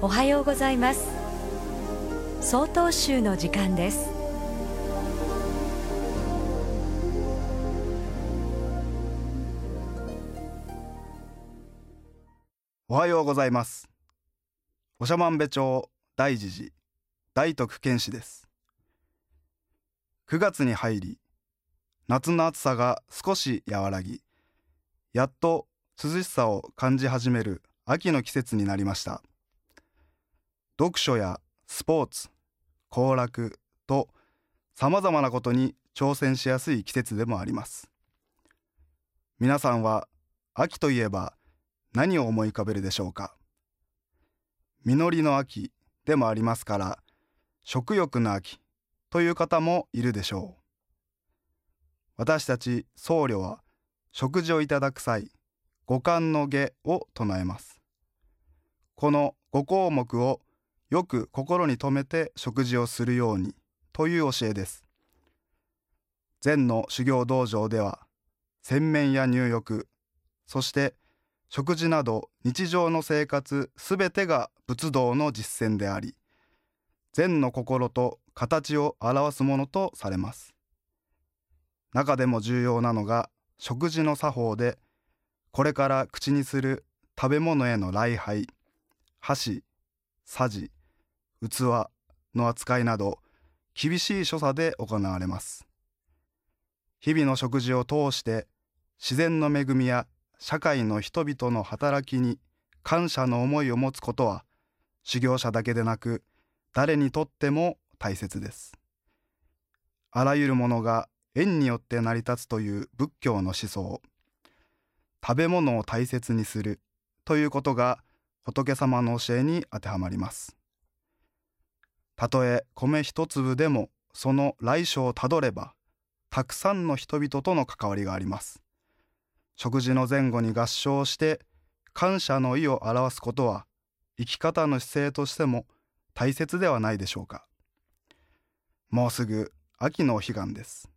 おはようございます。総統集の時間です。おはようございます。長万部町大慈寺大徳健氏です。9月に入り夏の暑さが少し和らぎやっと涼しさを感じ始める秋の季節になりました。読書やスポーツ行楽とさまざまなことに挑戦しやすい季節でもあります。皆さんは秋といえば何を思い浮かべるでしょうか？実りの秋でもありますから食欲の秋という方もいるでしょう。私たち僧侶は食事をいただく際五感の下を唱えます。この五項目をよく心に留めて食事をするようにという教えです。禅の修行道場では洗面や入浴そして食事など日常の生活すべてが仏道の実践であり禅の心と形を表すものとされます。中でも重要なのが食事の作法でこれから口にする食べ物への礼拝箸さじ器の扱いなど厳しい所作で行われます。日々の食事を通して自然の恵みや社会の人々の働きに感謝の思いを持つことは修行者だけでなく誰にとっても大切です。あらゆるものが縁によって成り立つという仏教の思想。食べ物を大切にするということが仏様の教えに当てはまります。たとえ米一粒でもその来所をたどればたくさんの人々との関わりがあります。食事の前後に合唱して感謝の意を表すことは生き方の姿勢としても大切ではないでしょうか。もうすぐ秋のお彼岸です。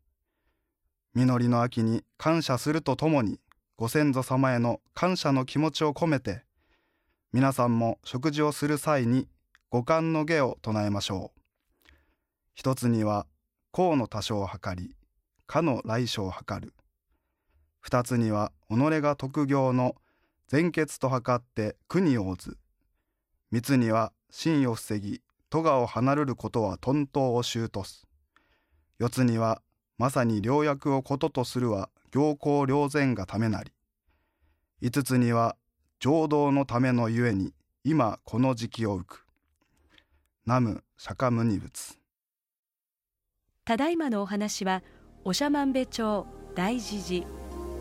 実りの秋に感謝するとともにご先祖様への感謝の気持ちを込めて皆さんも食事をする際に五感の下を唱えましょう一つには功の多少を図りかの来所を図る。二つには己が特業の前決と図って苦に応ず三つには真を防ぎ咎を離れることは頓頭を周とす。四つにはまさに良薬をこととするは行幸良善がためなり。五つには浄土のためのゆえに今この時期を浮く。南無釈迦牟尼仏ただいまのお話は長万部町大慈寺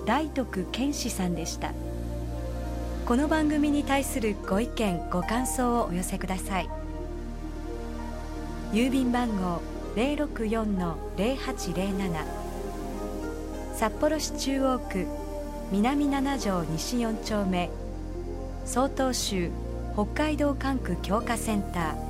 大徳健志さんでした。この番組に対するご意見ご感想をお寄せください。郵便番号064-0807札幌市中央区南七条西4丁目曹洞州北海道管区強化センター。